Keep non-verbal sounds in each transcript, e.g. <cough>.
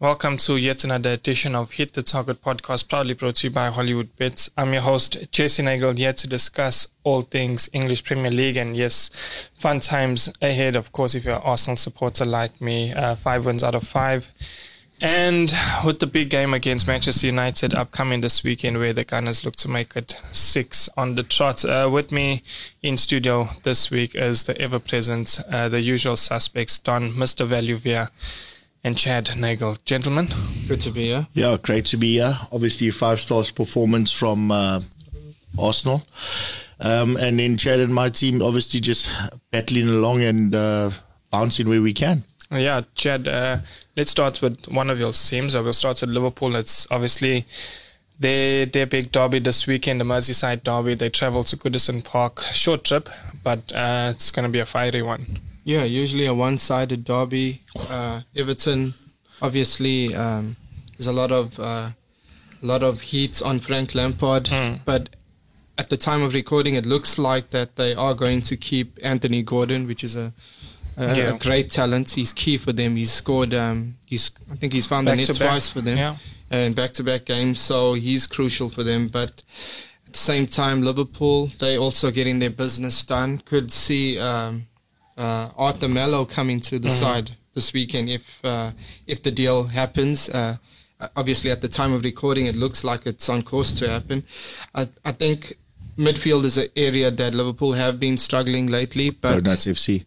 Welcome to yet another edition of Hit the Target podcast, proudly brought to you by Hollywoodbets. I'm your host, Jesse Nagel, here to discuss all things English Premier League. And yes, fun times ahead, of course, if you're an Arsenal supporter like me. Uh, five wins out of five. And with the big game against Manchester United upcoming this weekend, where the Gunners look to make it six on the trot. Uh, with me in studio this week is the ever present, uh, the usual suspects, Don, Mr. Valuvia and Chad Nagel. Gentlemen. Good to be here. Yeah, great to be here. Obviously, a five stars performance from uh, Arsenal. Um, and then Chad and my team obviously just battling along and uh, bouncing where we can. Yeah, Chad, uh, let's start with one of your teams. I will start with Liverpool. It's obviously their, their big derby this weekend, the Merseyside derby. They travel to Goodison Park. Short trip, but uh, it's going to be a fiery one. Yeah, usually a one-sided derby. Uh, Everton, obviously, um, there's a lot of uh, a lot of heat on Frank Lampard, mm. but at the time of recording, it looks like that they are going to keep Anthony Gordon, which is a a, yeah. a great talent. He's key for them. He's scored. Um, he's I think he's found back the net twice for them yeah. in back-to-back games. So he's crucial for them. But at the same time, Liverpool they also getting their business done. Could see um, uh, Arthur Melo coming to the mm-hmm. side this weekend if uh, if the deal happens. Uh, obviously, at the time of recording, it looks like it's on course to happen. I, I think midfield is an area that Liverpool have been struggling lately. But no, that's FC.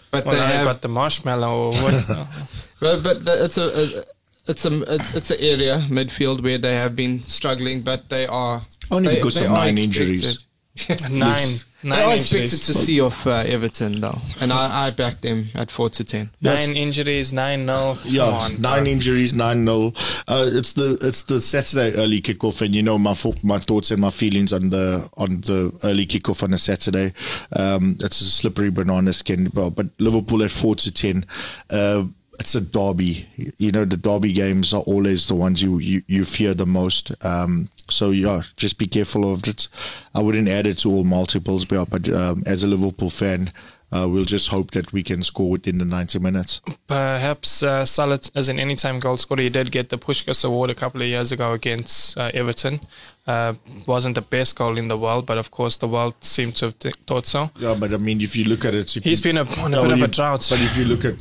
<laughs> but well, they have got the marshmallow. <laughs> but but the, it's a, a it's a it's, it's an area midfield where they have been struggling, but they are only they, because they of nine injuries. <laughs> nine. Nine I expected to see off uh, Everton though, and I, I backed them at four to ten. Nine injuries, nine no. Yeah, on, nine bro. injuries, nine no. Uh, it's the it's the Saturday early kickoff, and you know my my thoughts and my feelings on the on the early kickoff on a Saturday. Um, it's a slippery banana skin, but Liverpool at four to ten. Uh, it's a derby. You know, the derby games are always the ones you, you, you fear the most. Um, so yeah, just be careful of it. I wouldn't add it to all multiples, but um, as a Liverpool fan, uh, we'll just hope that we can score within the 90 minutes. Perhaps uh, Salah, as an anytime goal scorer, he did get the Puskas Award a couple of years ago against uh, Everton. Uh, wasn't the best goal in the world, but of course the world seemed to have th- thought so. Yeah, but I mean, if you look at it, he's been a, on a no, bit of a drought. But if you look at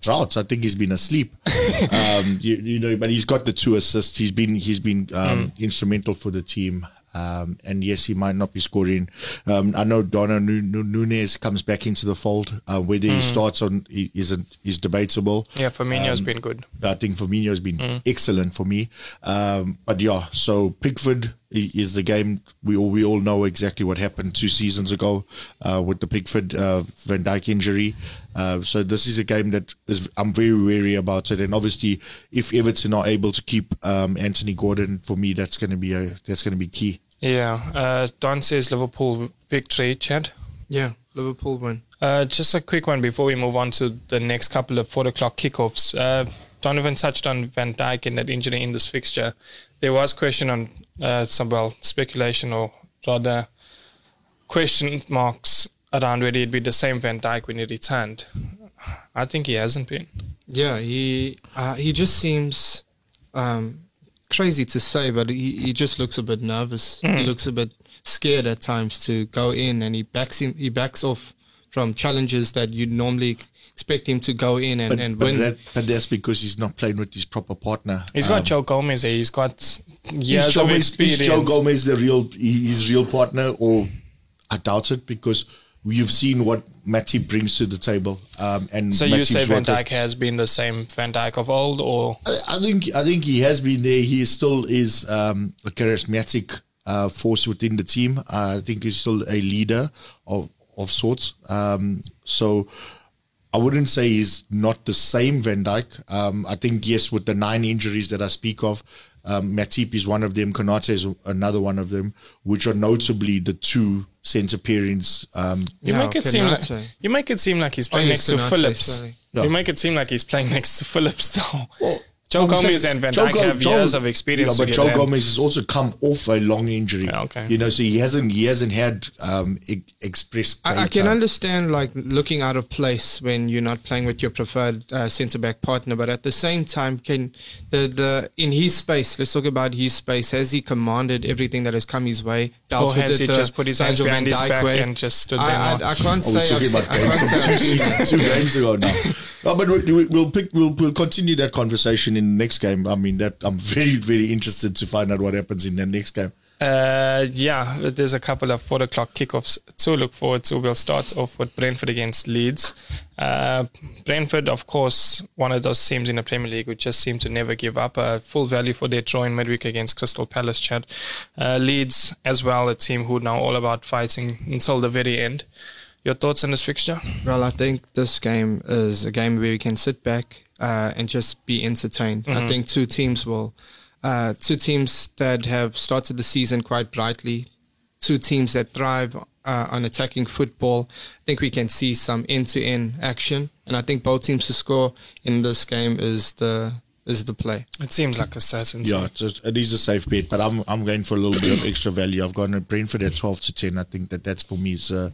droughts. I think he's been asleep. <laughs> um, you, you, know, but he's got the two assists. He's been he's been um, mm. instrumental for the team. Um, and yes, he might not be scoring. Um, I know Darwin Núñez comes back into the fold. Uh, whether mm. he starts on isn't is debatable. Yeah, Firmino's um, been good. I think Firmino's been mm. excellent for me. Um, but yeah, so Pickford is the game we all we all know exactly what happened two seasons ago uh, with the Pickford uh, Van Dijk injury. Uh, so this is a game that is I'm very wary about it, and obviously if Everton are able to keep um, Anthony Gordon, for me that's going to be a that's going to be key. Yeah, uh, Don says Liverpool victory, Chad. Yeah, Liverpool win. Uh, just a quick one before we move on to the next couple of four o'clock kickoffs. Uh, Donovan touched on Van Dijk and that injury in this fixture. There was question on uh, some well speculation or rather question marks around whether he'd be the same Van Dijk when he returned. I think he hasn't been. Yeah, he uh, he just seems um, crazy to say, but he, he just looks a bit nervous. Mm. He looks a bit scared at times to go in, and he backs him. He backs off from challenges that you'd normally expect him to go in and, but, and but win. That, but that's because he's not playing with his proper partner. He's um, got Joe Gomez. He's got years of experience. Is Joe Gomez the real his real partner, or I doubt it because you've seen what Matip brings to the table. Um, and so you say Van Dijk has been the same Van Dijk of old, or I, I think I think he has been there. He still is um, a charismatic uh, force within the team. Uh, I think he's still a leader of of sorts. Um, so. I wouldn't say he's not the same Van Dijk. Um, I think yes, with the nine injuries that I speak of, um, Matip is one of them. Konate is another one of them, which are notably the two centre pairings. Um, you make it seem like you make it seem like he's playing oh, next to Phillips. Yeah. You make it seem like he's playing next to Phillips, though. Well, Joe I'm Gomez saying- and Van Joe Dijk Go- have Joe- years of experience Yeah, but together. Joe Gomez has also come off a long injury. Yeah, okay. You know, so he hasn't he hasn't had um, e- express. I, I can understand like looking out of place when you're not playing with your preferred uh, centre back partner, but at the same time, can the the in his space? Let's talk about his space. Has he commanded everything that has come his way? Dealt Or has he the just put his hands Virgil behind his back way? and just stood there? I, I. I can't Oh, we're say. I've talking seen, about I can't say games <laughs> seen from that. two, two games ago now. No, but we, we, we'll pick. We'll, we'll continue that conversation in the next game. I mean, that I'm very very interested to find out what happens in the next game. Uh, yeah, there's a couple of four o'clock kickoffs to look forward to. We'll start off with Brentford against Leeds. Uh, Brentford, of course, one of those teams in the Premier League who just seem to never give up. Uh, full value for their draw in midweek against Crystal Palace, Chad. Uh, Leeds as well, a team who now all about fighting until the very end. Your thoughts on this fixture? Well, I think this game is a game where we can sit back uh, and just be entertained. I think two teams will, uh, two teams that have started the season quite brightly, two teams that thrive uh, on attacking football. I think we can see some end-to-end action, and I think both teams to score in this game is the is the play. It seems like a certainty. Yeah, it's just, it is a safe bet, but I'm I'm going for a little bit of extra value. I've gone at Brentford at twelve to ten. I think that that's for me is uh,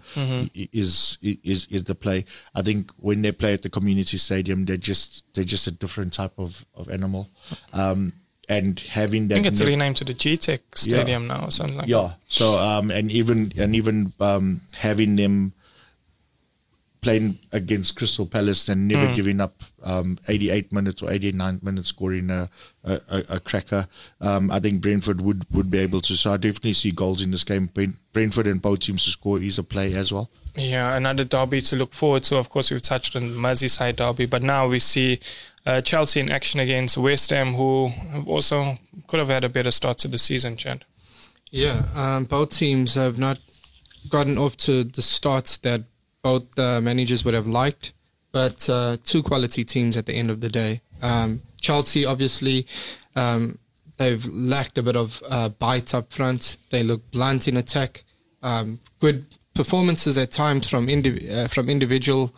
is is is the play. I think when they play at the community stadium, they're just they're just a different type of of animal, um, and having that. I think it's net- renamed to the Gtech Stadium now or something like yeah. So um, and even and even um, having them playing against Crystal Palace and never giving up um, 88 minutes or 89 minutes scoring a a, a, a cracker. Um, I think Brentford would, would be able to. So I definitely see goals in this game. Brent- Brentford and both teams to score is a play as well. Yeah, another derby to look forward to. Of course, we've touched on the Merseyside derby, but now we see uh, Chelsea in action against West Ham, who have also could have had a better start to the season, Chad. Yeah, um, both teams have not gotten off to the starts that both uh, managers would have liked, but uh, two quality teams at the end of the day. Um, Chelsea, obviously, um, they've lacked a bit of uh, bite up front. They look blunt in attack. Um, good performances at times from indiv- uh, from individual.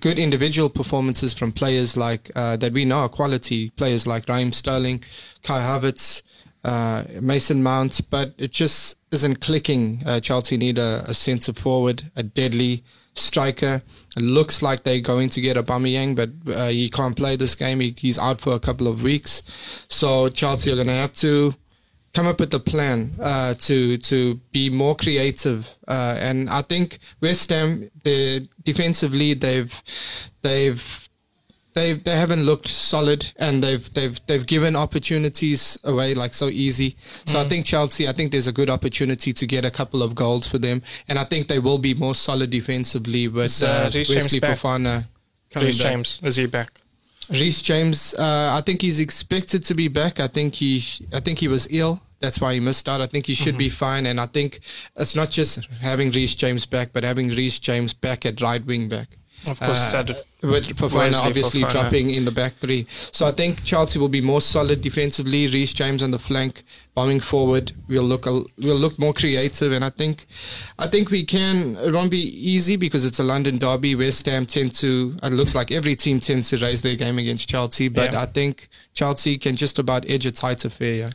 Good individual performances from players like uh, that we know are quality players like Raheem Sterling, Kai Havertz, uh, Mason Mount, but it just isn't clicking. Uh, Chelsea need a, a centre forward, a deadly striker. It looks like they're going to get Aubameyang, but uh, he can't play this game. He, he's out for a couple of weeks, so Chelsea are going to have to come up with a plan uh, to to be more creative. Uh, and I think West Ham, the defensively, they've they've they they haven't looked solid and they've they've they've given opportunities away like so easy. So I think Chelsea, I think there's a good opportunity to get a couple of goals for them, and I think they will be more solid defensively with uh, uh, Wesley? Fofana. coming Reece. James, is he back? Reece James, uh, I think he's expected to be back. I think he, sh- I think he was ill. That's why he missed out. I think he should be fine. And I think it's not just having Reece James back, but having Reece James back at right wing back. Of course, Uh, with Fofana obviously Fofana. dropping in the back three. So I think Chelsea will be more solid defensively. Reece James on the flank, bombing forward. We'll look a, we'll look more creative, and I think I think we can. It won't be easy because it's a London derby. West Ham tend to. It looks like every team tends to raise their game against Chelsea, but Yeah. I think Chelsea can just about edge a tight affair. Yeah.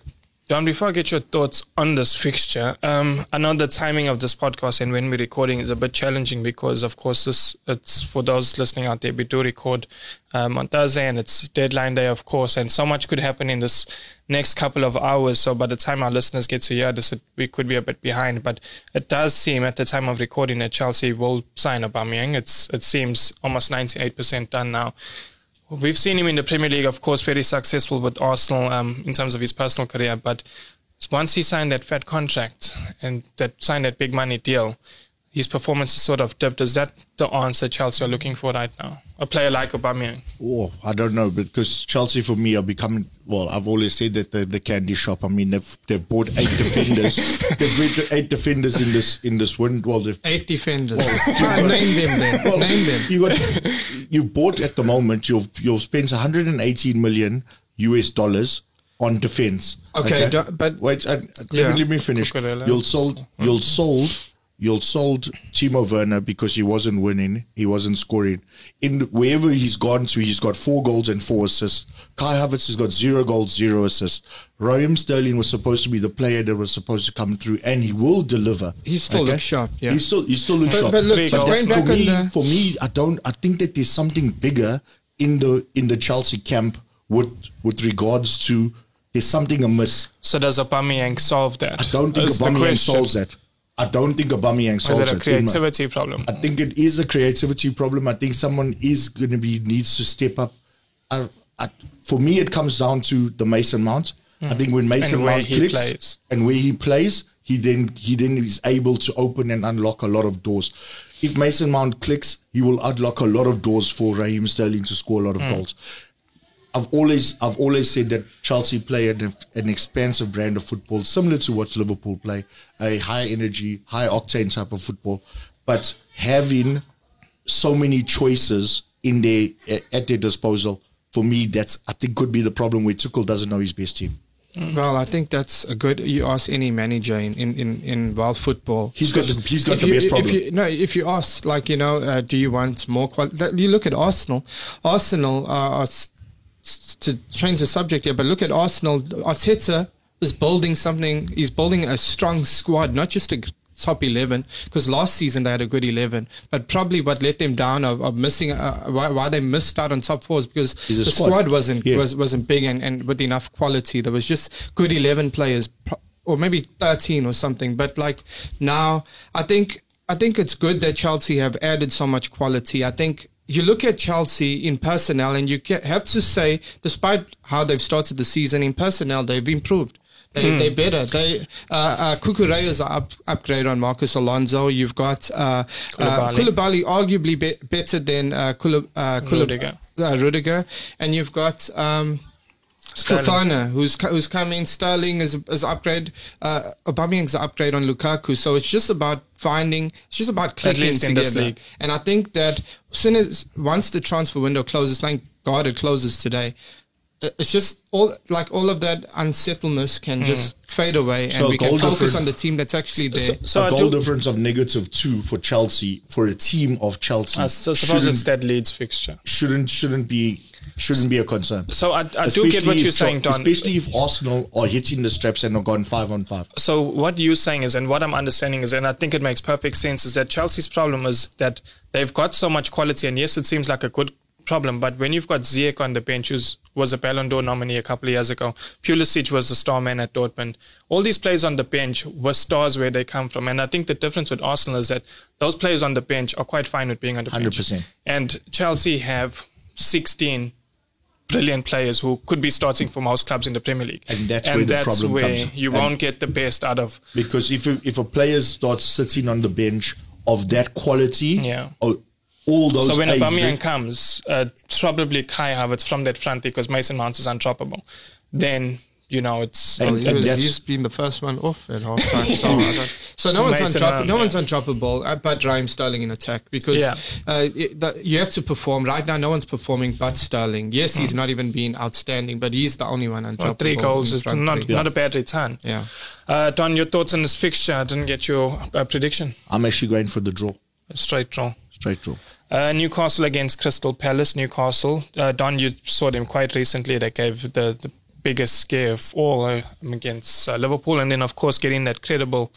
Don, before I get your thoughts on this fixture, um, I know the timing of this podcast and when we're recording is a bit challenging because, of course, this it's for those listening out there. We do record um, on Thursday and it's deadline day, of course, and so much could happen in this next couple of hours. So by the time our listeners get to hear this, it, we could be a bit behind. But it does seem at the time of recording that Chelsea will sign Aubameyang. It's it seems almost ninety eight percent done now. We've seen him in the Premier League, of course, very successful with Arsenal um, in terms of his personal career. But once he signed that fat contract and that signed that big money deal, his performance is sort of dipped. Is that the answer Chelsea are looking for right now? A player like Aubameyang. Oh, I don't know, because Chelsea for me are becoming. Well, I've always said that the, the candy shop. I mean, they've they've bought eight <laughs> defenders. they've bought eight defenders in this in this win. Well, they've Eight defenders. Ah, <laughs> name them then. well, name them. You got you bought at the moment. You've you've spent 118 million US dollars on defense. Okay, do- but- wait, uh, let, Yeah. me, let me finish. Cucurella. You'll sold you'll sold You'll sold Timo Werner because he wasn't winning, he wasn't scoring. In wherever he's gone to, he's got four goals and four assists. Kai Havertz has got zero goals, zero assists. Raheem Sterling was supposed to be the player that was supposed to come through, and he will deliver. He still looks sharp, yeah. He still he still looks But- sharp. but look, Three just going for back on me, the- for me, I don't. I think that there's something bigger in the in the Chelsea camp with with regards to there's something amiss. So does Aubameyang solve that? I don't think Is the Aubameyang solves that. I don't think Aubameyang Is solves it a my- uh, creativity problem? I think it is a creativity problem. I think someone is going to be needs to step up. I, I, for me, it comes down to the Mason Mount. I hmm. think when Mason Mount clicks plays. and where he plays, he then he then is able to open and unlock a lot of doors. If Mason Mount clicks, he will unlock a lot of doors for Raheem Sterling to score a lot of hmm. goals. I've always I've always said that Chelsea play an, an expansive brand of football, similar to what Liverpool play, a high energy, high octane type of football, but having so many choices in their at their disposal. For me, that's I think could be the problem where Tuchel doesn't know his best team. Well, I think that's a good. You ask any manager in in in, in world football. He's got the- he's got the you- best if problem. you- no, if you ask, like you know, uh, do you want more quality? You look at Arsenal. Arsenal are, are to change the subject here, but look at Arsenal. Arteta is building something. He's building a strong squad, not just a top 11 because last season they had a good 11 but probably what let them down of, of missing uh, why, why they missed out on top four is because the squad. squad wasn't Yeah. was, wasn't big and, and with enough quality there was just good 11 players or maybe 13 or something but like now i think i think it's good that chelsea have added so much quality i think you look at Chelsea in personnel, and you have to say, despite how they've started the season in personnel, they've improved. They, They're better. They uh, uh, an up, upgrade on Marcos Alonso. You've got uh, uh, Koulibaly. Koulibaly, arguably be, better than uh, Kula, uh, Rudiger. uh, Rudiger, and you've got um, Sterling. Fofana, who's who's coming. Sterling is is upgrade. Uh, Aubameyang's an upgrade on Lukaku. So it's just about finding. It's just about clicking least in this together. league. And I think that as soon as once the transfer window closes, thank God it closes today. It- It's just all like all of that unsettledness can hmm. just fade away, So and we can goal focus on the team that's actually there. So a I goal difference of negative two for Chelsea for a team of Chelsea I so suppose it's that Leeds fixture. shouldn't shouldn't be shouldn't be a concern. So I, I do get what you're saying, Don. Especially if Arsenal are hitting the straps and are gone five on five. So what you're saying is, and what I'm understanding is, and I think it makes perfect sense, is that Chelsea's problem is that they've got so much quality, and yes, it seems like a good problem, but when you've got Ziyech on the bench, who was a Ballon d'Or nominee a couple of years ago, Pulisic was the star man at Dortmund. All these players on the bench were stars where they come from, and I think the difference with Arsenal is that those players on the bench are quite fine with being on the bench. 100%. And Chelsea have 16 brilliant players who could be starting for most clubs in the Premier League. And that's where the problem where comes. You And- won't get the best out of. Because if a, if a player starts sitting on the bench of that quality, Yeah. or all those So when A- Aubameyang comes, uh, probably Kai Havertz from that front because Mason Mount is undroppable. Then you know it's And- Well, he was, he's been the first one off at half time. So, so no one's Mason undroppable. Mount, No yeah. one's undroppable, uh, but Raheem Sterling in attack because Yeah. uh, it, the, you have to perform. Right now, no one's performing but Sterling. Yes, he's not even been outstanding, but he's the only one undroppable. well, three goals in is not three. not a bad return. Yeah. Uh, Don, your thoughts on this fixture? I didn't get your uh, prediction. I'm actually going for the draw, Straight draw. straight draw. Uh, Newcastle against Crystal Palace. Newcastle. Uh, Don, you saw them quite recently. They gave the, the biggest scare of all uh, against uh, Liverpool, and then of course getting that credible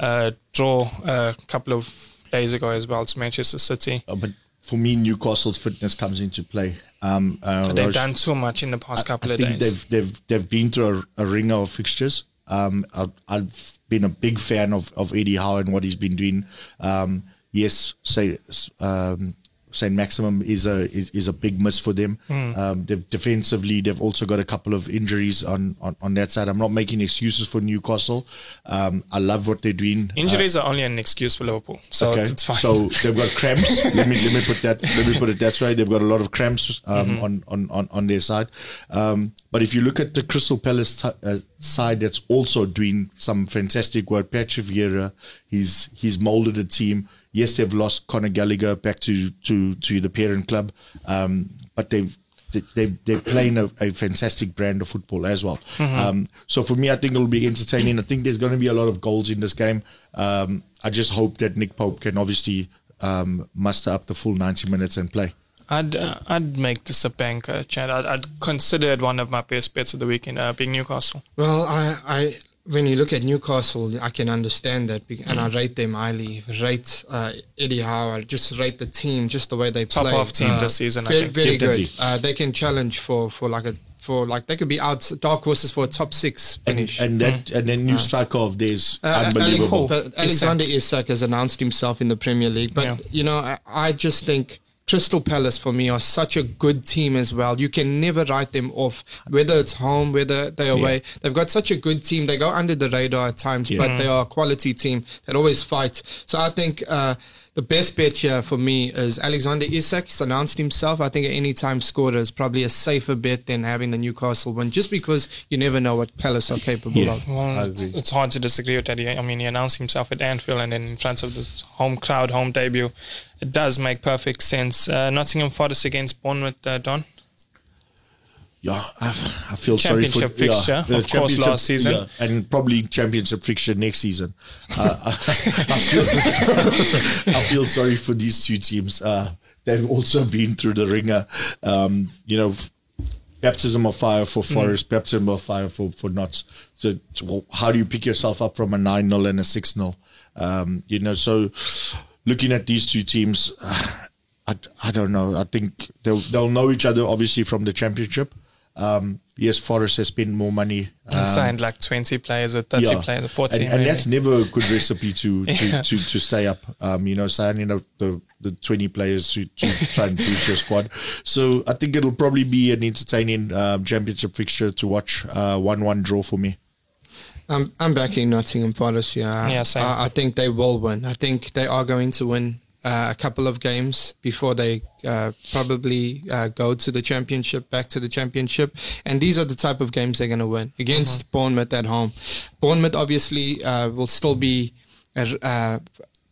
uh, draw a couple of days ago as well to Manchester City. Uh, but for me, Newcastle's fitness comes into play. Um, uh, They've Raj- done so much in the past couple I of days. they've they've they've been through a, a ringer of fixtures. Um, I've, I've been a big fan of, of Eddie Howe and what he's been doing. Um, yes, say um, Saint-Maximin is a is, is a big miss for them. Hmm. Um, they've defensively they've also got a couple of injuries on, on, on that side. I'm not making excuses for Newcastle. Um, I love what they're doing. Injuries are only an excuse for Liverpool, so Okay, it's fine. so they've got cramps. <laughs> let me let me put that let me put it that way. They've got a lot of cramps um, on, on on on their side. Um, but if you look at the Crystal Palace t- uh, side, that's also doing some fantastic work. Patrick Vieira, he's he's molded a team. Yes, they've lost Conor Gallagher back to to to the parent club, um, but they've they they're playing a, a fantastic brand of football as well. Mm-hmm. Um, so for me, I think it'll be entertaining. I think there's going to be a lot of goals in this game. Um, I just hope that Nick Pope can obviously um, muster up the full 90 minutes and play. I'd uh, I'd make this a banker, Chad. I'd, I'd consider it one of my best bets of the weekend, uh, being Newcastle. Well, I, I when you look at Newcastle, I can understand that, and I rate them highly. Rate uh, Eddie Howe. I just rate the team, just the way they play. Top play. half team uh, this season, I Very, think. very good. Uh, they can challenge for for like a for like they could be out dark horses for a top six And, finish. and that and then new striker of theirs, Uh, unbelievable. But Alexander Isak has announced himself in the Premier League, but Yeah. you know, I, I just think Crystal Palace for me are such a good team as well. You can never write them off, whether it's home, whether they're away. They've got such a good team. They go under the radar at times, Yeah. but they are a quality team that always fight. So I think. Uh, the best bet here for me is Alexander Isak. He's announced himself. I think an anytime scorer is probably a safer bet than having the Newcastle one, just because you never know what Palace are capable Yeah. of. Well, it's, it's hard to disagree with that. I mean, he announced himself at Anfield and then in front of this home crowd, home debut. It does make perfect sense. Uh, Nottingham Forest against Bournemouth, uh, Don. Yeah, I, I feel sorry for Championship fixture, yeah, of course, last season. yeah, and probably championship fixture next season. Uh, <laughs> I, I feel, <laughs> I feel sorry for these two teams. Uh, they've also been through the ringer. Um, you know, baptism of fire for Mm. Forest, baptism of fire for for Knots. So, so how do you pick yourself up from a nine 0 and a six 0 um, You know, so looking at these two teams. Uh, I, I don't know. I think they'll they'll know each other obviously from the championship. Um, yes, Forest has spent more money. And Um, signed like 20 players or 30 yeah. players or 40. and, and that's never a good recipe to <laughs> to, Yeah. to, to stay up. Um, you know, signing up the, the twenty players to, to try and boost your squad. So I think it'll probably be an entertaining um, championship fixture to watch. Uh, one one draw for me. I'm I'm backing Nottingham Forest. Yeah, Yeah, same. I, I think they will win. I think they are going to win uh, a couple of games before they uh, probably uh, go to the championship, back to the championship. And these are the type of games they're going to win against Bournemouth at home. Bournemouth obviously uh, will still be. Uh,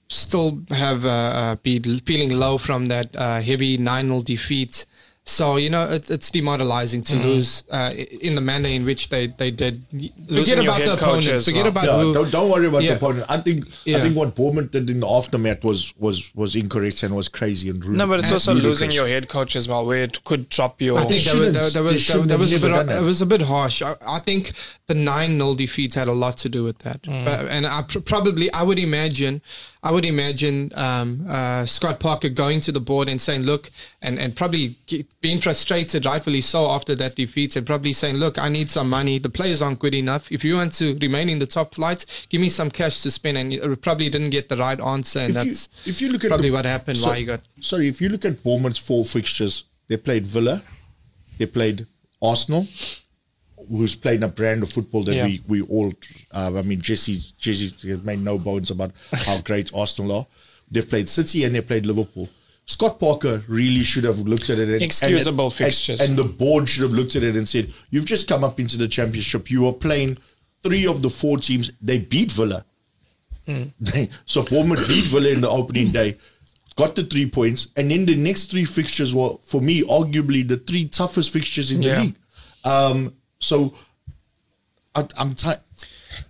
Still have uh, uh, be feeling low from that uh, heavy 9 0 defeat. So, you know, it, it's demoralizing to lose uh, in the manner in which they, they did. Losing Forget about the coach opponents. Forget well. about Yeah, who. don't, don't worry about Yeah. the opponent. I think Yeah. I think what Bournemouth did in the aftermath was was was incorrect and was crazy and rude. no, but it's also ludicrous. losing your head coach as well, where it could drop your. I think that was, shouldn't- that, that was, that, shouldn't that have was a bit done it was a bit harsh. I, I think the nine 0 defeat had a lot to do with that. Mm. But, and I pr- probably I would imagine I would imagine um, uh, Scott Parker going to the board and saying, look, and and probably ge- being frustrated, rightfully so, after that defeat, and probably saying, look, I need some money. The players aren't good enough. If you want to remain in the top flight, give me some cash to spend. And you probably didn't get the right answer, and If you, that's if you look at probably the- what happened. so- why you got sorry, if you look at Bournemouth's four fixtures, they played Villa, they played Arsenal, who's playing a brand of football that Yeah. we we all. Uh, I mean, Jesse Jesse has made no bones about how <laughs> great Arsenal are. They've played City and they played Liverpool. Scott Parker really should have looked at it. And, Excusable and, fixtures. And, and the board should have looked at it and said, "You've just come up into the championship. You are playing three of the four teams. They beat Villa. They, <laughs> so Bournemouth beat Villa in the opening day, got the three points, and then the next three fixtures were, for me, arguably the three toughest fixtures in the Yeah. league. Um, so I,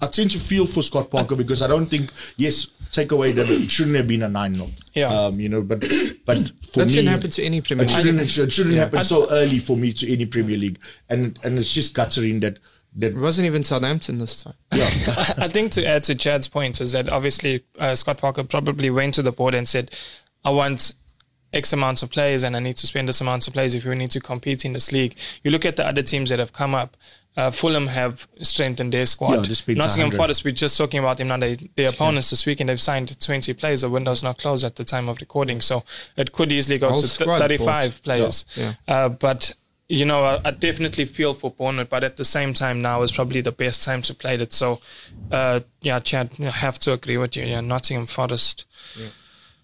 I tend to feel for Scott Parker because I don't think yes, take away that it shouldn't have been a nine 0 Yeah. Um, you know, but but <clears throat> for that me, shouldn't happen to any Premier it League. shouldn't, it shouldn't happen so early for me to any Premier League, and and it's just guttering that that It wasn't even Southampton this time. yeah. <laughs> I think to add to Chad's point is that obviously uh, Scott Parker probably went to the board and said, I want X amounts of players and I need to spend this amount of players if we need to compete in this league. You look at the other teams that have come up. Uh, Fulham have strengthened their squad. spent Nottingham Forest, we're just talking about them now. They, their opponents this weekend, they've signed 20 players. The window's not closed at the time of recording. So it could easily go to th- 35 bought. players. Yeah. Uh, but you know, I, I definitely feel for Bournemouth, but at the same time, now is probably the best time to play it. So, uh, yeah, Chad, I have to agree with you. Yeah, Nottingham Forest,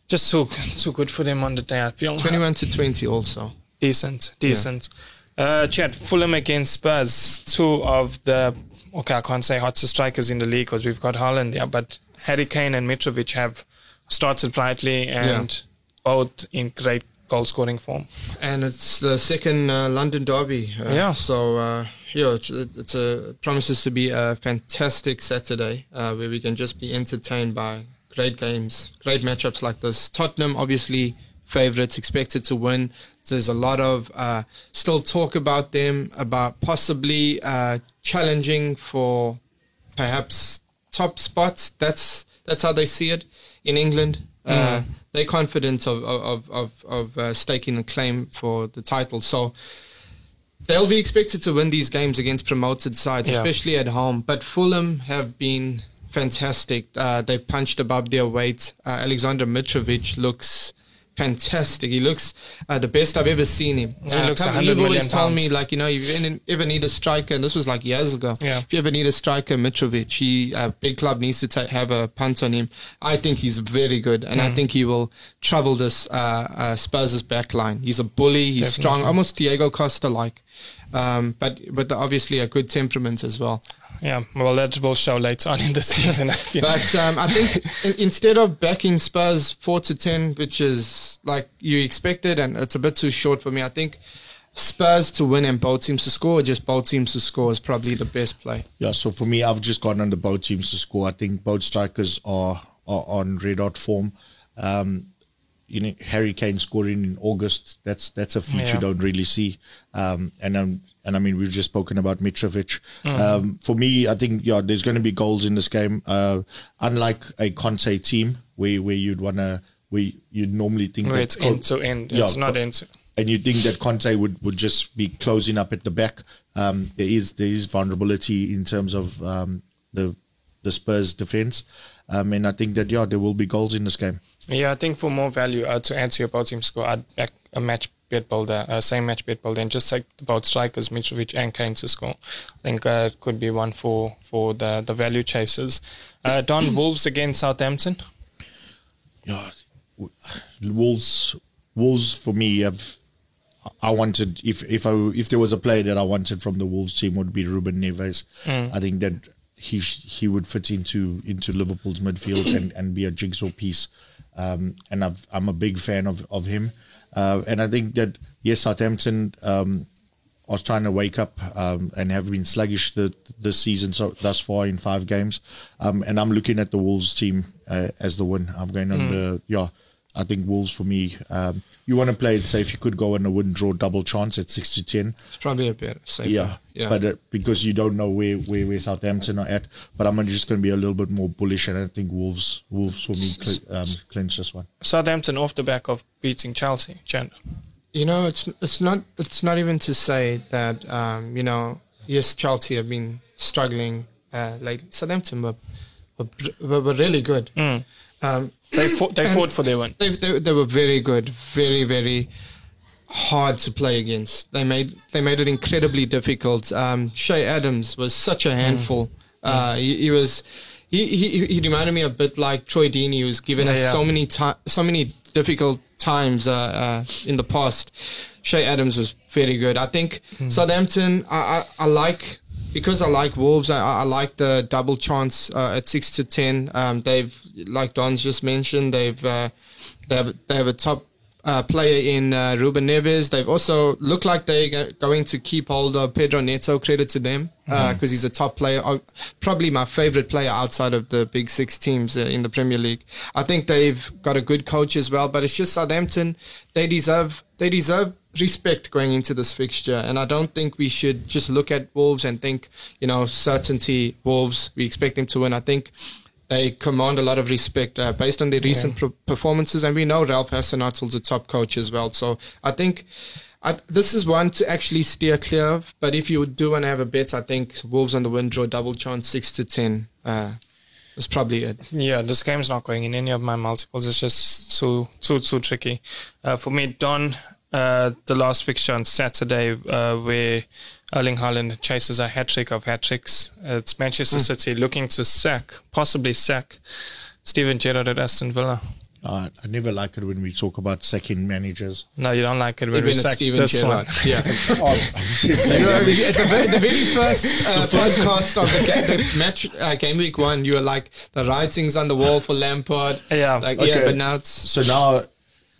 just too too good for them on the day. I feel 21 to 20 also. decent, decent. Uh, Chad, Fulham against Spurs, two of the okay, I can't say hottest strikers in the league because we've got Haaland, yeah, but Harry Kane and Mitrovic have started brightly and both in great goal scoring form. And it's the second uh, London derby. Uh, Yeah. So uh, yeah, it's, it's a it promises to be a fantastic Saturday uh, where we can just be entertained by great games, great matchups like this. Tottenham, obviously favourites, expected to win. There's a lot of uh, still talk about them, about possibly uh, challenging for perhaps top spots. That's that's how they see it in England. Uh, they're confident of of of, of uh, staking a claim for the title. So they'll be expected to win these games against promoted sides, Yeah. especially at home. But Fulham have been fantastic. Uh, they've punched above their weight. Uh, Alexander Mitrovic looks fantastic. He looks uh, the best I've ever seen him. He Uh, looks come- 100 you've always told me, like, you know, if you ever need a striker, and this was like years ago. Yeah. If you ever need a striker, Mitrovic, he, a big club needs to ta- have a punt on him. I think he's very good, and Mm. I think he will trouble this uh, uh, Spurs' back line. He's a bully. He's strong, almost Diego Costa like, um, but but obviously a good temperament as well. Yeah, well, that will show later on in the <laughs> season. I feel. But um, I think <laughs> in, instead of backing Spurs four to ten, which is like you expected, and it's a bit too short for me, I think Spurs to win and both teams to score, or just both teams to score, is probably the best play. Yeah, so for me, I've just gone under both teams to score. I think both strikers are are on red hot form. Um, you know, Harry Kane scoring in August. That's that's a feat Yeah. you don't really see. Um, and um, and I mean, we've just spoken about Mitrovic. Um, for me, I think yeah, there's going to be goals in this game. Uh, unlike a Conte team, where where you'd wanna where you'd normally think Where it's end to end. Yeah, It's not end to and you think that Conte would, would just be closing up at the back. Um, there is there is vulnerability in terms of um, the the Spurs defense, um, and I think that yeah, there will be goals in this game. Yeah, I think for more value uh, to answer your both team score, I'd back a match builder, uh, same match builder, and just like both strikers, Mitrovic and Kane to score. I think uh, it could be one for for the the value chasers. Uh, Don <coughs> Wolves against Southampton. Yeah, Wolves Wolves for me have. I wanted if if I if there was a player that I wanted from the Wolves team would be Ruben Neves. I think that he sh- he would fit into into Liverpool's midfield and, and be a jigsaw piece. Um, and I've, I'm a big fan of of him. Uh, and I think that yes, Southampton um, are trying to wake up um, and have been sluggish the, this season so thus far in five games. Um, and I'm looking at the Wolves team uh, as the win. I'm going on the yeah. I think Wolves for me. Um, you want to play it safe. You could go on a win draw double chance at six to ten. It's probably a bit safer. Yeah, yeah. But uh, because you don't know where, where, where Southampton are at, but I'm just going to be a little bit more bullish, and I think Wolves Wolves for me cl- um, clinch this one. Southampton off the back of beating Chelsea. Chandler. You know, it's it's not it's not even to say that um, you know yes Chelsea have been struggling uh, lately. Southampton were were, were, were really good. Um, They fought, they and fought for their win. They, they they were very good, very very hard to play against. They made they made it incredibly difficult. Um, Che Adams was such a handful. Uh, he, he was. He, he, he reminded me a bit like Troy Deeney, who was given us Yeah. so many ti- so many difficult times uh, uh, in the past. Che Adams was very good. I think Southampton. I, I, I like because I like Wolves. I, I like the double chance uh, at six to ten. Um, they've like Don's just mentioned. They've uh, they have they have a top uh, player in uh, Ruben Neves. They've also look like they're going to keep hold of Pedro Neto. Credit to them because he's a top player. Uh, probably my favorite player outside of the big six teams uh, in the Premier League. I think they've got a good coach as well. But it's just Southampton. They deserve they deserve respect going into this fixture. And I don't think we should just look at Wolves and think you know certainty Wolves. We expect them to win. I think they command a lot of respect uh, based on their recent pro- performances, and we know Ralph Hasenhuttl a top coach as well. So I think I, this is one to actually steer clear of. But if you do want to have a bet, I think Wolves on the win draw double chance six to ten. Uh, is probably it. Yeah, this game's not going in any of my multiples. It's just too too too tricky. Uh, for me, Don, uh, the last fixture on Saturday, uh, where Erling Haaland chases a hat trick of hat tricks. It's Manchester City looking to sack, possibly sack, Steven Gerrard at Aston Villa. Uh, I never like it when we talk about second managers. No, you don't like it when Even we sack Steven this Gerrard. one. Yeah. <laughs> Oh, just You know, that. we- at the, very, the very first uh, <laughs> podcast of the, <laughs> ga- the match, uh, game week one, you were like the writings on the wall for Lampard. Yeah. like Okay. yeah, but now it's So now,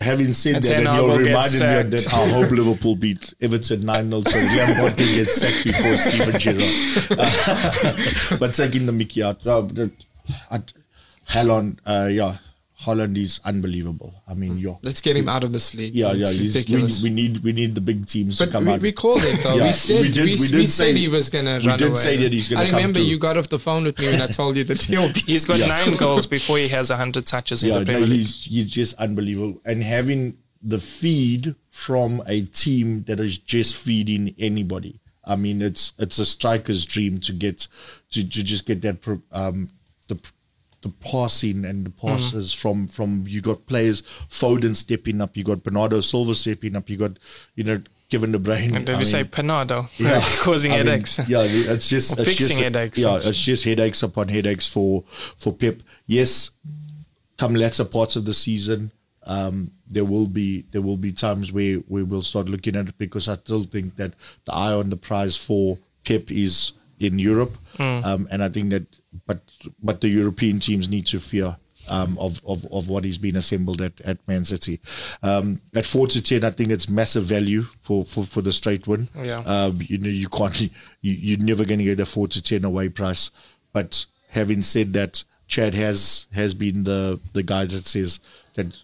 having said And that, and you go get reminded me of that. I hope Liverpool beat Everton 9 0 so Lampard can get sacked before Steven Gerrard. <laughs> <laughs> but taking the Mickey out, uh, the- I- Haaland, uh, yeah, Haaland is unbelievable. I mean, yeah. Let's get him out of this league. Yeah, yeah, It's he's, we, ridiculous. we need we need the big teams But to come we, out. we called it though. Yeah, we said we we, did- we, we did said say- he was gonna we run did away. say that he's gonna I remember through. you got off the phone with me when I told you that <laughs> he'll be. He's got Yeah. nine goals before he has 100 touches in yeah, the no, Premier League. he's he's just unbelievable. And having the feed from a team that is just feeding anybody. I mean, it's it's a striker's dream to get to, to just get that um the the passing and the passes Mm-hmm. from from you got players Foden stepping up, you got Bernardo Silva stepping up, you got you know Kevin De Bruyne. And did I we say Bernardo? <laughs> Yeah. Causing I mean, headaches. yeah, it's just it's fixing just, headaches. Yeah, it's just headaches upon headaches for for Pep. Yes, come latter parts of the season, um, there will be there will be times where we will start looking at it because I still think that the eye on the prize for Pep is in Europe, Hmm. um, and I think that but but the European teams need to fear. Um, of, of, of what is being assembled at, at Man City. Um, at 4 to 10, I think it's massive value for, for, for the straight win. Yeah. Um, you know, you can't, <laughs> you, you're never going to get a 4 to 10 away price. But having said that, Chad has has been the, the guy that says that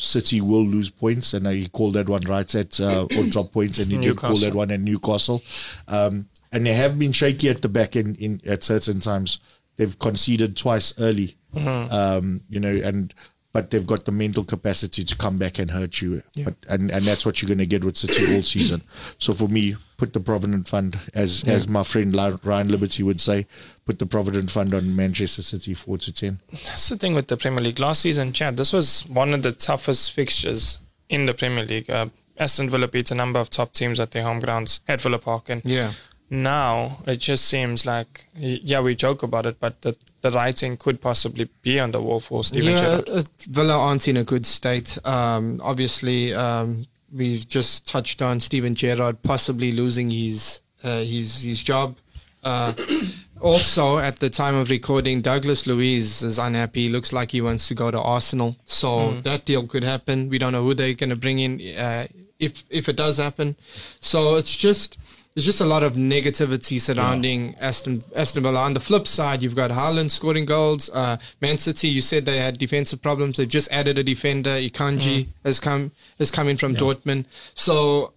City will lose points, and he called that one right at uh, or drop points, and he did call that one at Newcastle. Um, and they have been shaky at the back end in at certain times. They've conceded twice early, Mm-hmm. um, you know, and but they've got the mental capacity to come back and hurt you. But, and and that's what you're going to get with City all season. So for me, put the Provident Fund, as as my friend Ryan Liberty would say, put the Provident Fund on Manchester City four to ten. That's the thing with the Premier League. Last season, Chad, this was one of the toughest fixtures in the Premier League. Uh, Aston Villa beat a number of top teams at their home grounds at Villa Park. And Yeah. Now it just seems like, yeah, we joke about it, but the, the writing could possibly be on the wall for Steven Yeah, Gerrard. uh, Villa aren't in a good state. Um, obviously, um, we've just touched on Steven Gerrard possibly losing his uh, his his job. Uh, <coughs> also, at the time of recording, Douglas Luiz is unhappy. Looks like he wants to go to Arsenal. So that deal could happen. We don't know who they're going to bring in uh, if if it does happen. So it's just there's just a lot of negativity surrounding Aston Aston Villa. On the flip side, you've got Haaland scoring goals. Uh, Man City, you said they had defensive problems. They've just added a defender. Akanji has come has come in from Dortmund. So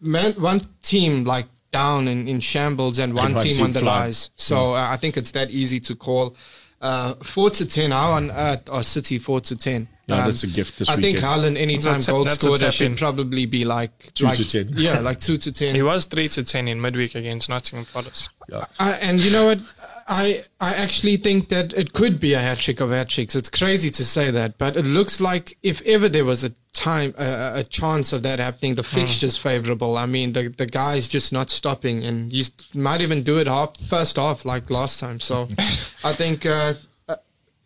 man, one team like down in, in shambles and one, team on the rise. So uh, I think it's that easy to call. Uh, four to ten. How on earth are City four to ten? Yeah, that's a gift this I think weekend. Haaland anytime goal that's a scorer should probably be like Two like, to 10. <laughs> Yeah, like two to ten. He was 3 to 10 in midweek against Nottingham Forest. I, and you know what? I I actually think that it could be a hat trick of hat tricks. It's crazy to say that, but it looks like if ever there was a time, a, a chance of that happening, the fixture's favorable. I mean, the the guy's just not stopping, and he might even do it half first half like last time. So, <laughs> I think uh, uh,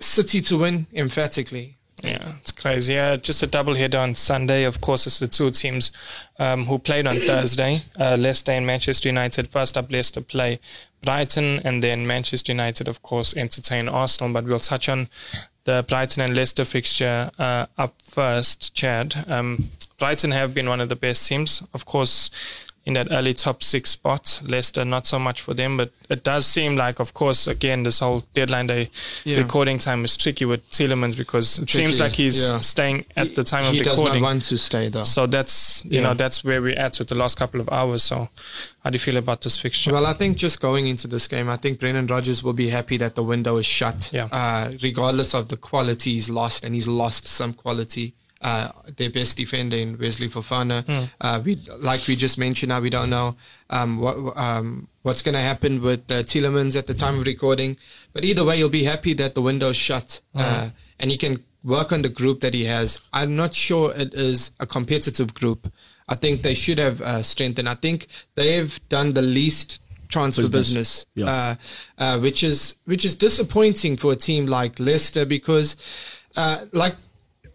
City to win emphatically. Yeah, it's crazy. Yeah, just a double header on Sunday. Of course, it's the two teams um, who played on Thursday. Uh, Leicester and Manchester United. First up, Leicester play Brighton, and then Manchester United, of course, entertain Arsenal. But we'll touch on the Brighton and Leicester fixture uh, up first, Chad. Um, Brighton have been one of the best teams, of course, in that early top six spot. Leicester, not so much for them, but it does seem like, of course, again, this whole deadline day Yeah. recording time is tricky with Tielemans because it seems like he's yeah. staying at the time of recording. he does not want to stay though. So that's you Yeah. know that's where we're at with the last couple of hours. So how do you feel about this fixture? Well, I think just going into this game, I think Brendan Rodgers will be happy that the window is shut. Yeah. Uh, regardless of the quality he's lost, and he's lost some quality. Uh, their best defender in Wesley Fofana. Uh, we, like we just mentioned, now we don't know um, what um, what's going to happen with uh, Tielemans at the time of recording. But either way, you'll be happy that the window's shut, uh, and he can work on the group that he has. I'm not sure it is a competitive group. I think they should have uh, strengthened. I think they've done the least transfer Business. business, Yeah. uh, uh, which is which is disappointing for a team like Leicester because, uh, like,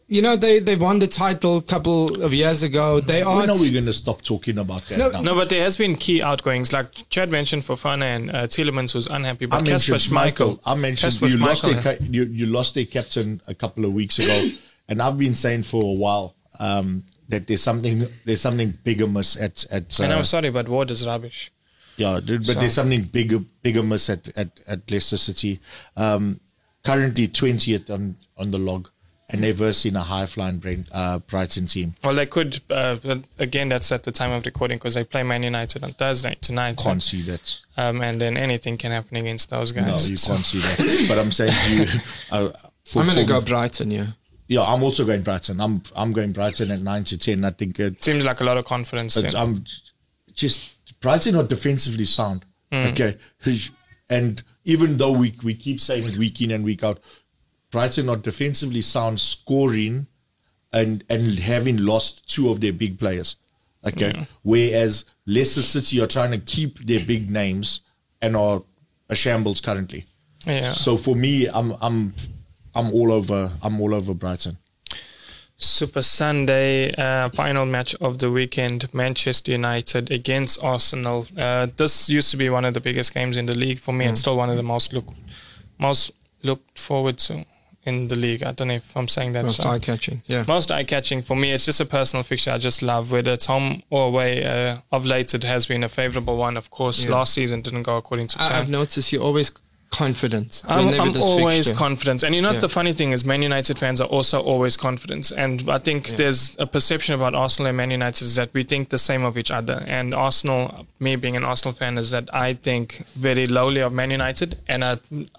you know, they they won the title a couple of years ago. They are When are we going to stop talking about that No, now? no, but there has been key outgoings like Chad mentioned Fofana and uh, Tielemans was unhappy, I but Kasper mentioned Michael. Schmeichel. I mentioned Kasper you lost, their, Schmeichel, you, you lost their captain a couple of weeks ago, <coughs> and I've been saying for a while um, that there's something there's something bigger miss at at. Uh, and I'm sorry, but Ward is rubbish. Yeah, but so. there's something bigger bigger miss at at, at Leicester City. Um, currently 20th on on the log and never seen a high flying uh, Brighton team. Well, they could. Uh, again, that's at the time of recording because they play Man United on Thursday tonight. Can't and, see that. Um, and then anything can happen against those guys. No, you so. can't see that. but I'm saying to you, <laughs> uh, I'm going to go Brighton. Yeah. Yeah, I'm also going Brighton. I'm I'm going Brighton at nine to ten. I think it seems like a lot of confidence. I'm just Brighton are defensively sound. Mm. Okay, and even though we we keep saying week in and week out, Brighton are defensively sound, scoring, and and having lost two of their big players. Okay, mm. whereas Leicester City are trying to keep their big names and are a shambles currently. Yeah. So for me, I'm I'm I'm all over. I'm all over Brighton. Super Sunday, uh, final match of the weekend, Manchester United against Arsenal. Uh, this used to be one of the biggest games in the league for me. Mm. It's still one of the most look most looked forward to in the league. I don't know if I'm saying that. Most so. eye catching, yeah. Most eye catching for me. It's just a personal fixture I just love. Whether it's home or away, uh, of late it has been a favourable one. Of course, yeah. last season didn't go according to plan. I've noticed you always confident. I'm, I'm always fixture. confident. And you know, yeah. the funny thing is, Man United fans are also always confident. And I think yeah. there's a perception about Arsenal and Man United is that we think the same of each other. And Arsenal, me being an Arsenal fan, is that I think very lowly of Man United. And I,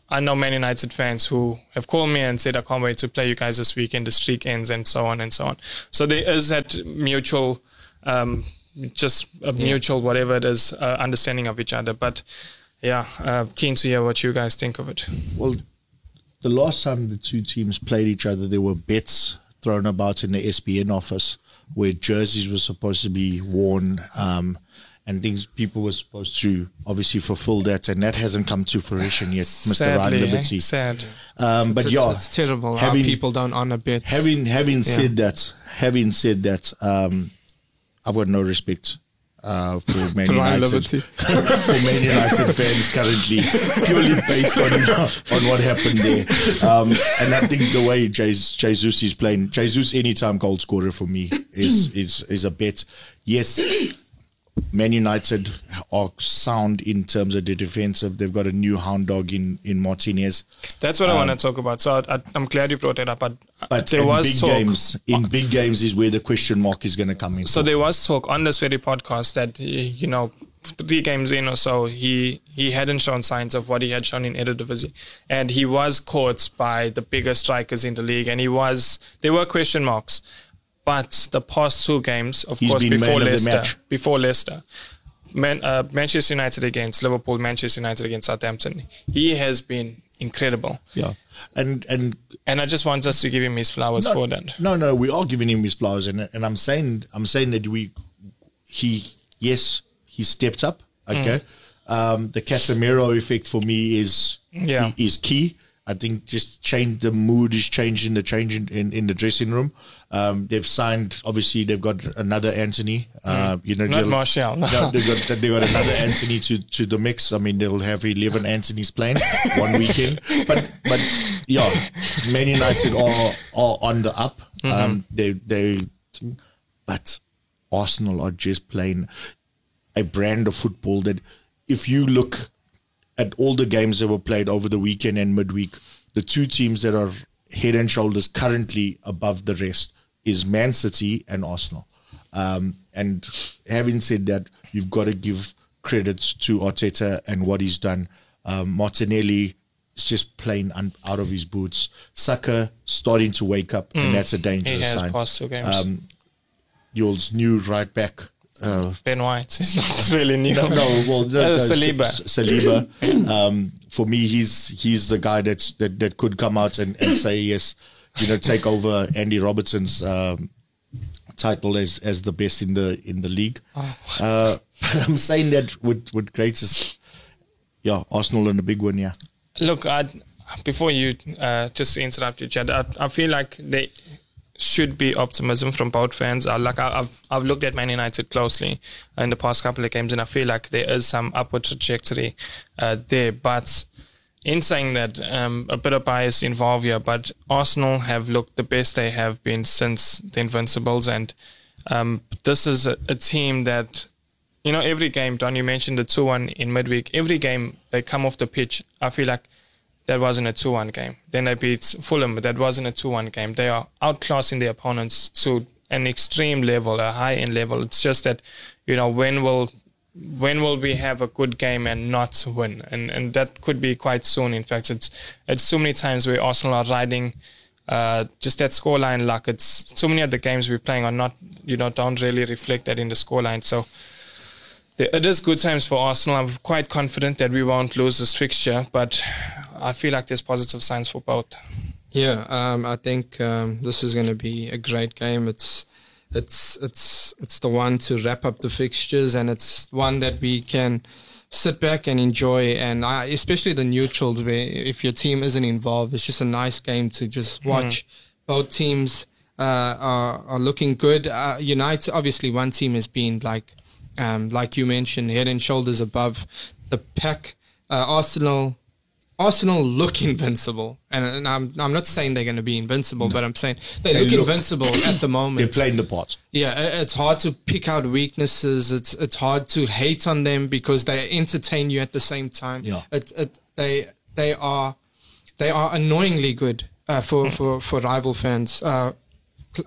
I know Man United fans who have called me and said, I can't wait to play you guys this weekend. The streak ends and so on and so on. So there is that mutual, um, just a mutual, whatever it is, uh, understanding of each other. But yeah, uh, keen to hear what you guys think of it. Well, the last time the two teams played each other, there were bets thrown about in the SBN office where jerseys were supposed to be worn um, and things people were supposed to obviously fulfill that, and that hasn't come to fruition yet, Mr. Ryan eh? Liberty. Eh? Sad. Um, but it's, yeah, it's terrible having, how people don't honor bets. Having having yeah. said that, having said that, um, I've got no respect uh, for <laughs> Man United <laughs> for Man United fans currently purely based on on what happened there. Um, and I think the way Jesus is playing, Jesus anytime goal scorer for me is is is a bet. Yes, Man United are sound in terms of the defensive. They've got a new hound dog in, in Martinez. That's what um, I want to talk about. So I, am glad you brought it up. But, but there was big talk, games. In big games is where the question mark is going to come in. So there was talk on this very podcast that you know three games in or so, he he hadn't shown signs of what he had shown in Eredivisie, and he was caught by the biggest strikers in the league, and he was there were question marks. But the past two games, of He's course, before Leicester, before Leicester, Man, uh, Manchester United against Liverpool, Manchester United against Southampton, he has been incredible. Yeah, and and and I just want us to give him his flowers no, for that. No, no, we are giving him his flowers, and and I'm saying I'm saying that we he yes he stepped up. Okay, mm. um, the Casemiro effect for me is yeah is key. I think just change the mood is changing the change in, in, in the dressing room. Um, they've signed, obviously, they've got another Antony. Uh, mm. you know, not Martial. No. <laughs> they've, got, they got another Antony to, to the mix. I mean, they'll have 11 Antony's playing <laughs> one weekend. But, but yeah, Man United are, are on the up. Mm-hmm. Um, they, they, but Arsenal are just playing a brand of football that if you look at all the games that were played over the weekend and midweek, the two teams that are head and shoulders currently above the rest is Man City and Arsenal. Um, and having said that, you've got to give credits to Arteta and what he's done. Um, Martinelli is just playing un- out of his boots. Saka starting to wake up, mm. and that's a dangerous he has sign. Past two games. Um, Yule's new right back uh, ben White. <laughs> He's not really new. No, no well, no, uh, no, Saliba. Saliba. Um, for me, he's he's the guy that's that, that could come out and, and say yes, you know, take over Andy Robertson's um, title as as the best in the in the league. Oh. Uh, but <laughs> I'm saying that with with greatest, yeah, Arsenal and a big one, yeah. Look, I, before you uh, just interrupt you, Chad, I, I feel like they should be optimism from both fans. Like I, have I've looked at Man United closely in the past couple of games, and I feel like there is some upward trajectory uh, there. But in saying that, um, a bit of bias involved here, but Arsenal have looked the best they have been since the Invincibles, and um, this is a, a, team that, you know, every game. Don, you mentioned the two-one in midweek. Every game they come off the pitch, I feel like that wasn't a two-one game. Then they beat Fulham, that wasn't a two-one game. They are outclassing their opponents to an extreme level, a high-end level. It's just that, you know, when will when will we have a good game and not win? And and that could be quite soon. In fact, it's it's so many times where Arsenal are riding uh, just that scoreline luck. It's so many of the games we're playing are not you know don't really reflect that in the scoreline. So it is good times for Arsenal. I'm quite confident that we won't lose this fixture, but I feel like there's positive signs for both. Yeah, um, I think um, this is going to be a great game. It's it's it's it's the one to wrap up the fixtures, and it's one that we can sit back and enjoy. And I, especially the neutrals, where if your team isn't involved, it's just a nice game to just mm-hmm. watch. Mm. Both teams uh, are are looking good. Uh, United, obviously, one team has been like um, like you mentioned, head and shoulders above the pack. Uh, Arsenal Arsenal look invincible, and, and, I'm I'm not saying they're going to be invincible, no. but I'm saying they, they look, look, invincible at the moment. They're playing the part. Yeah, it's hard to pick out weaknesses. It's it's hard to hate on them because they entertain you at the same time. Yeah, it, it, they they are they are annoyingly good uh, for, for for rival fans. Uh,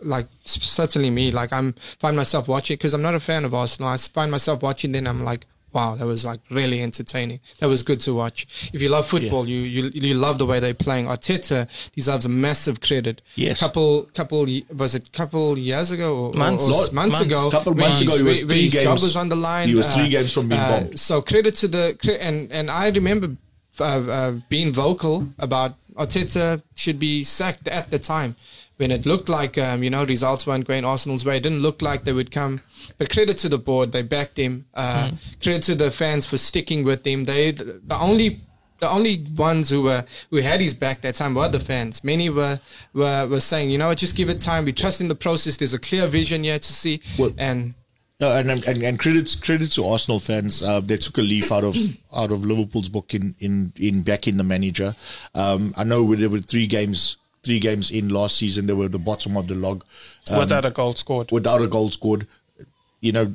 like certainly me, like I'm find myself watching because I'm not a fan of Arsenal. I find myself watching, then I'm like, wow, that was like really entertaining. That was good to watch. If you love football, yeah. you, you you love the way they're playing. Arteta deserves a massive credit. Yes. Couple couple was it couple years ago or months, or, or months, ago? Couple months ago, he was three his games, job was on the line. He was three uh, games from being uh, bombed. So credit to the and and I remember uh, uh, being vocal about Arteta should be sacked at the time when it looked like um, you know results weren't going Arsenal's way. It didn't look like they would come. But credit to the board, they backed him. Uh, mm. Credit to the fans for sticking with him. They the, the only the only ones who were who had his back that time were the fans. Many were were, were saying, you know, just give it time. We trust in the process. There's a clear vision here to see. Well, and uh, and, and and credits credits to Arsenal fans. Uh, they took a leaf out of out of Liverpool's book in in in backing the manager. Um, I know there were three games three games in last season, they were the bottom of the log. Um, without a goal scored. Without a goal scored. You know,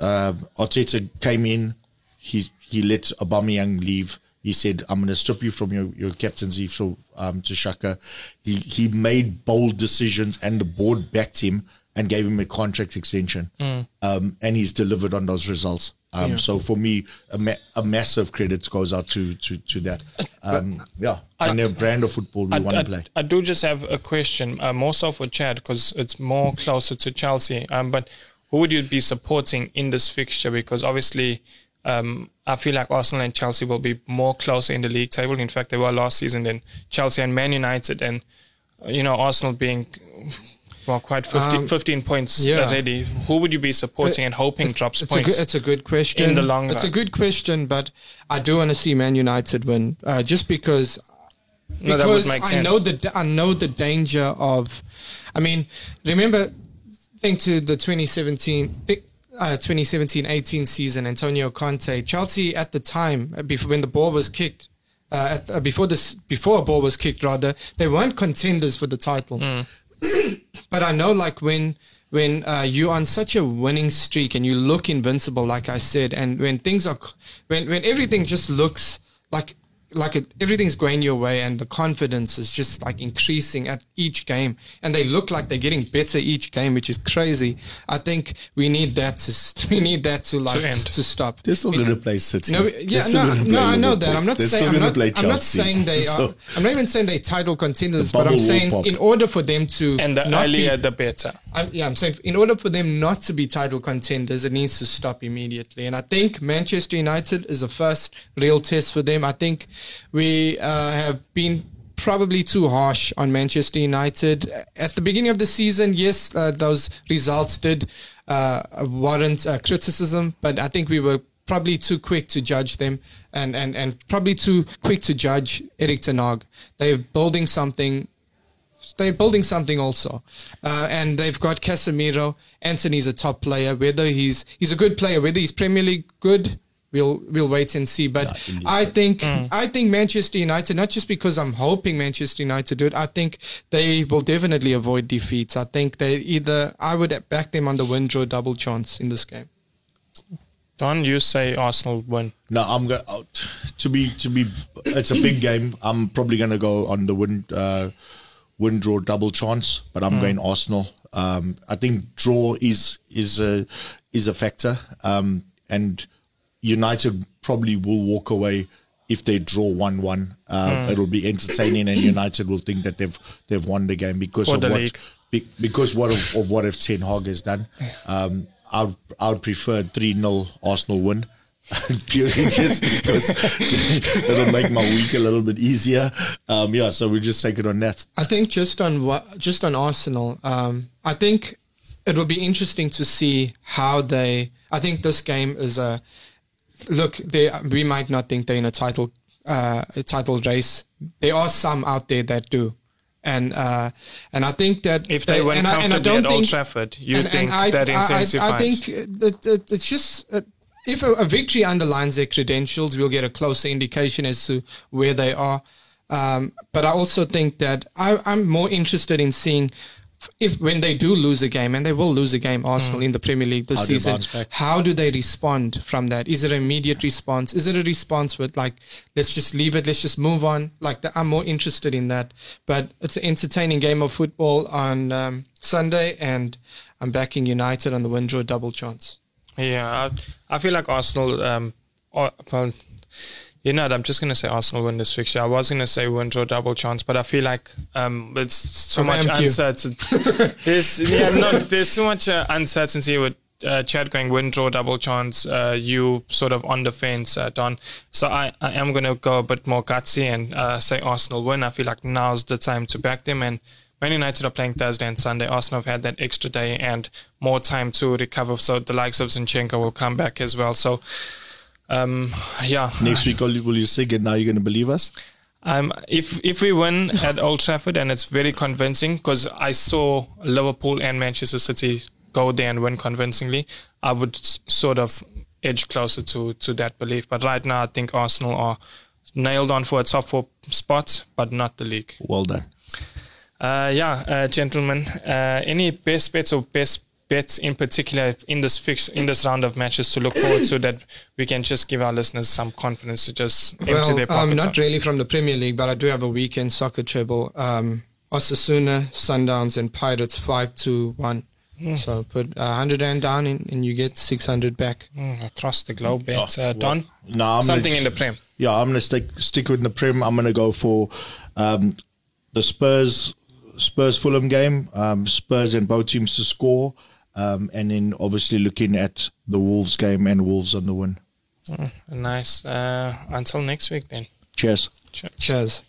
uh, Arteta came in, he he let Aubameyang leave. He said, I'm going to strip you from your, your captaincy for, um, to Xhaka. He, he made bold decisions and the board backed him and gave him a contract extension. Mm. Um, and he's delivered on those results. Um, yeah. So for me, a, ma- a, massive credit goes out to to, to that. Um, yeah, I, and their brand of football we want to play. I do just have a question, uh, more so for Chad, because it's more closer to Chelsea. Um, but who would you be supporting in this fixture? Because obviously, um, I feel like Arsenal and Chelsea will be more closer in the league table. In fact, they were last season than Chelsea and Man United, and you know Arsenal being well, quite 15, um, 15 points yeah. already. Who would you be supporting and hoping it's, drops it's points? A good, it's a good question. In the long It's run. a good question, but I do want to see Man United win, uh, just because. No, because I know the I know the danger of, I mean, remember, think to the 2017. uh, 2017-18 season, Antonio Conte, Chelsea at the time, uh, before when the ball was kicked, uh, at, uh, before this, before a ball was kicked, rather, they weren't contenders for the title. Mm. <clears throat> but I know like when when uh, you're on such a winning streak and you look invincible, like I said, and when things are when when everything just looks like like it, everything's going your way and the confidence is just like increasing at each game. And they look like they're getting better each game which is crazy. I think we need that to <laughs> we need that to like to, to stop. They're still going to play city. No yeah no, no i know that. I'm not they're saying I'm not, I'm not, saying they <laughs> are so i'm not even saying they title contenders but i'm saying pop. in order for them to and the earlier be, the better I'm, yeah i'm saying in order for them not to be title contenders it needs to stop immediately and i think manchester united is the first real test for them i think we uh, have been probably too harsh on Manchester United. At the beginning of the season, yes, uh, those results did uh, warrant uh, criticism, but I think we were probably too quick to judge them and, and, and probably too quick to judge Erik ten Hag. They're building something. They're building something also, uh, and they've got Casemiro. Antony's a top player. Whether he's he's a good player, whether he's Premier League good, we'll we'll wait and see. But Yeah, I think I think Manchester United, not just because I'm hoping Manchester United do it, I think they will definitely avoid defeats. I think they either I would back them on the win draw double chance in this game. Don, you say Arsenal win. No, I'm going to be to be. It's a big <coughs> game. I'm probably going to go on the win uh, win draw double chance, but I'm going Arsenal. Um, I think draw is is a is a factor, um, and United probably will walk away if they draw one one. Uh, It'll be entertaining, and United will think that they've they've won the game because of what league. be, because what of, of what if Ten Hag has done. Um, I would I would prefer three 0 Arsenal win. <laughs> Purely just because <laughs> it'll make my week a little bit easier. Um, yeah, so we just take it on that. I think just on what just on Arsenal, um, I think it will be interesting to see how they. I think this game is a look. They we might not think they're in a title uh, a title race. There are some out there that do, and uh, and I think that If they, win and I, and I comfortably don't at Old Trafford, you and- think and I, that I- I- incentivizes? I, think that, that it's just if a, a victory underlines their credentials, we'll get a closer indication as to where they are. Um, but I also think that I, I'm more interested in seeing if when they do lose a game, and they will lose a game, Arsenal in the Premier League this How season, how do they respond from that? Is it an immediate response? Is it a response with like, let's just leave it, let's just move on? Like, the, I'm more interested in that. But it's an entertaining game of football on um, Sunday, and I'm backing United on the win draw double chance. Yeah, I, I feel like Arsenal. Um, or, well, you know, what, I'm just gonna say Arsenal win this fixture. I was gonna say win draw double chance, but I feel like um, it's so I'm much uncertainty. <laughs> there's yeah, no, there's so much uh, uncertainty with. Uh, Chad going win draw double chance. Uh, you sort of on the fence, uh, Don. So I, I am gonna go a bit more gutsy and uh, say Arsenal win. I feel like now's the time to back them. And Man United are playing Thursday and Sunday. Arsenal have had that extra day and more time to recover. So the likes of Zinchenko will come back as well. So, um, yeah. Next week, will you, sing it? Now you're going to believe us? Um, if if we win at Old Trafford and it's very convincing, because I saw Liverpool and Manchester City go there and win convincingly, I would s- sort of edge closer to to that belief. But right now, I think Arsenal are nailed on for a top four spot, but not the league. Well done. Uh, yeah, uh, gentlemen. Uh, any best bets or best bets in particular in this fix in this round of matches to look forward to that we can just give our listeners some confidence to just empty Well, their pockets. um, out? not really from the Premier League, but I do have a weekend soccer treble. Um, Osasuna, Sundowns, and Pirates five to one. Hmm. So put a hundred and down, and, and you get six hundred back. Mm, across the globe bet. Oh, uh, Don, No, I'm something gonna, in the Prem. Yeah, I'm going to stick stick with the Prem. I'm going to go for um, the Spurs Spurs Fulham game. Um, Spurs and both teams to score, um, and then obviously looking at the Wolves game and Wolves on the win. Nice. Uh, until next week then. Cheers. Cheers. Cheers.